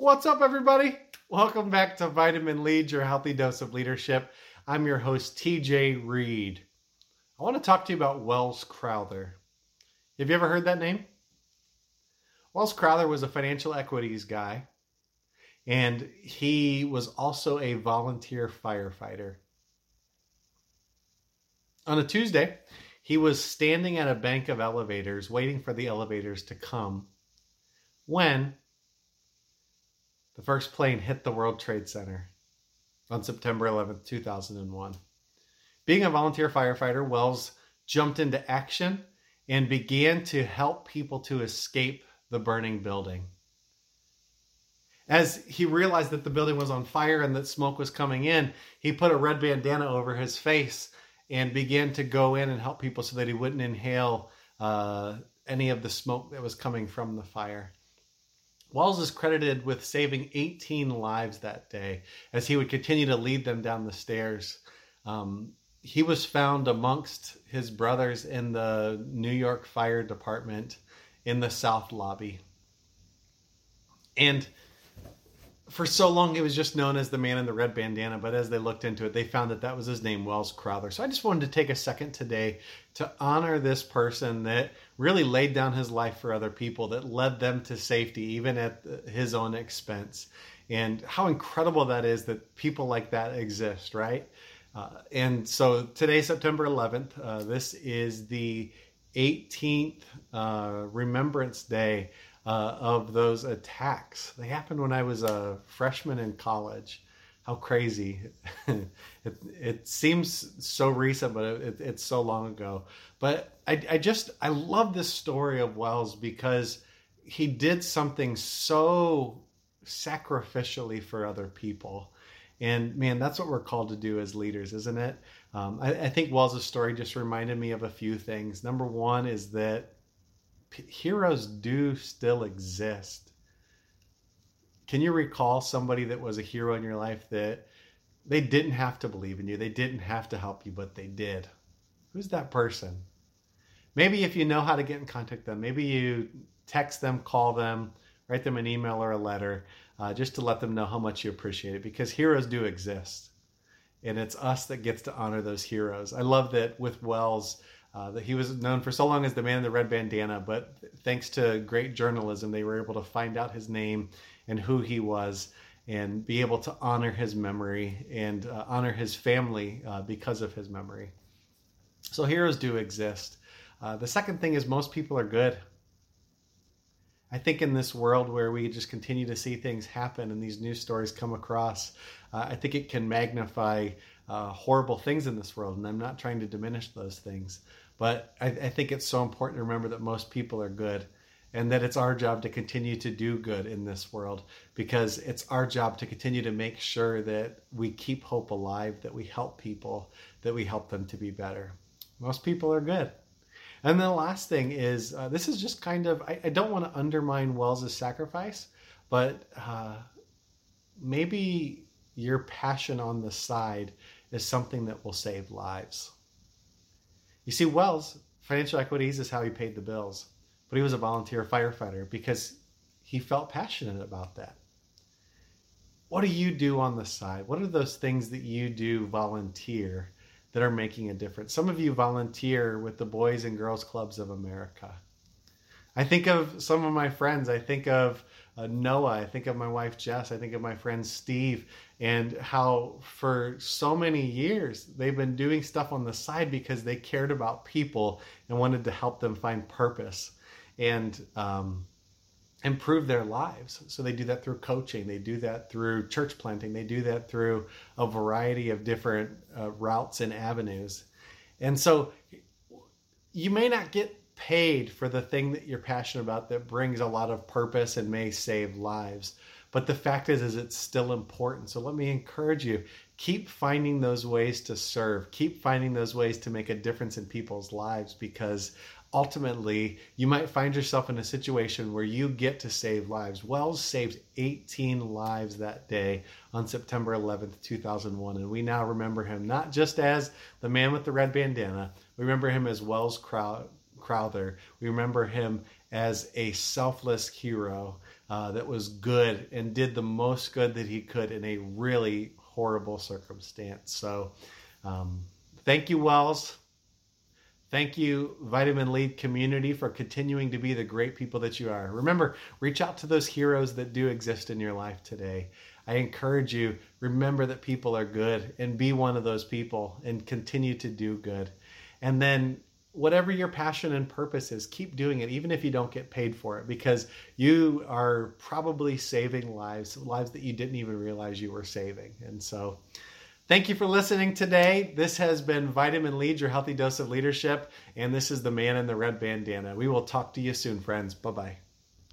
What's up, everybody? Welcome back to Vitamin Lead, your healthy dose of leadership. I'm your host, TJ Reed. I want to talk to you about Welles Crowther. Have you ever heard that name? Welles Crowther was a financial equities guy, and he was also a volunteer firefighter. On a Tuesday, he was standing at a bank of elevators waiting for the elevators to come when the first plane hit the World Trade Center on September 11th, 2001. Being a volunteer firefighter, Welles jumped into action and began to help people to escape the burning building. As he realized that the building was on fire and that smoke was coming in, he put a red bandana over his face and began to go in and help people so that he wouldn't inhale uh, any of the smoke that was coming from the fire. Welles is credited with saving 18 lives that day as he would continue to lead them down the stairs. Um, he was found amongst his brothers in the New York Fire Department in the South Lobby. And for so long, he was just known as the man in the red bandana. But as they looked into it, they found that that was his name, welles Crowther. So I just wanted to take a second today to honor this person that really laid down his life for other people, that led them to safety, even at his own expense. And how incredible that is that people like that exist, right? Uh, and so today, September 11th, uh, this is the 18th uh, Remembrance Day uh, of those attacks. They happened when I was a freshman in college. How crazy! it, it seems so recent, but it, it's so long ago. But I, I just I love this story of Welles because he did something so sacrificially for other people. And man, that's what we're called to do as leaders, isn't it? Um, I, I think Welles' story just reminded me of a few things. Number one is that heroes do still exist. Can you recall somebody that was a hero in your life that they didn't have to believe in you, they didn't have to help you, but they did? Who's that person? Maybe if you know how to get in contact with them, maybe you text them, call them, write them an email or a letter, uh, just to let them know how much you appreciate it because heroes do exist. And it's us that gets to honor those heroes. I love that with Welles, uh, that he was known for so long as the man in the red bandana, but thanks to great journalism, they were able to find out his name and who he was and be able to honor his memory and uh, honor his family uh, because of his memory. So heroes do exist. Uh, the second thing is most people are good. I think in this world where we just continue to see things happen and these news stories come across, uh, I think it can magnify uh, horrible things in this world. And I'm not trying to diminish those things. But I, I think it's so important to remember that most people are good and that it's our job to continue to do good in this world because it's our job to continue to make sure that we keep hope alive, that we help people, that we help them to be better. Most people are good. And the last thing is uh, this is just kind of, I, I don't want to undermine Welles' sacrifice, but uh, maybe your passion on the side is something that will save lives. You see, Welles, financial equities is how he paid the bills, but he was a volunteer firefighter because he felt passionate about that. What do you do on the side? What are those things that you do volunteer that are making a difference? Some of you volunteer with the Boys and Girls Clubs of America. I think of some of my friends. I think of uh, Noah. I think of my wife Jess. I think of my friend Steve, and how for so many years they've been doing stuff on the side because they cared about people and wanted to help them find purpose and um, improve their lives. So they do that through coaching. They do that through church planting. They do that through a variety of different uh, routes and avenues. And so you may not get paid for the thing that you're passionate about that brings a lot of purpose and may save lives. But the fact is, is it's still important. So let me encourage you: keep finding those ways to serve. Keep finding those ways to make a difference in people's lives because ultimately you might find yourself in a situation where you get to save lives. Welles saved 18 lives that day on September 11th, 2001. And we now remember him not just as the man with the red bandana, we remember him as Welles Crowther. We remember him as a selfless hero uh, that was good and did the most good that he could in a really horrible circumstance. So, um, thank you, Welles. Thank you, Vitamin Lead community, for continuing to be the great people that you are. Remember, reach out to those heroes that do exist in your life today. I encourage you, remember that people are good and be one of those people and continue to do good. And then, whatever your passion and purpose is, keep doing it, even if you don't get paid for it, because you are probably saving lives, lives that you didn't even realize you were saving. And so, Thank you for listening today. This has been Vitamin Lead, your healthy dose of leadership, and this is the man in the red bandana. We will talk to you soon, friends. Bye bye.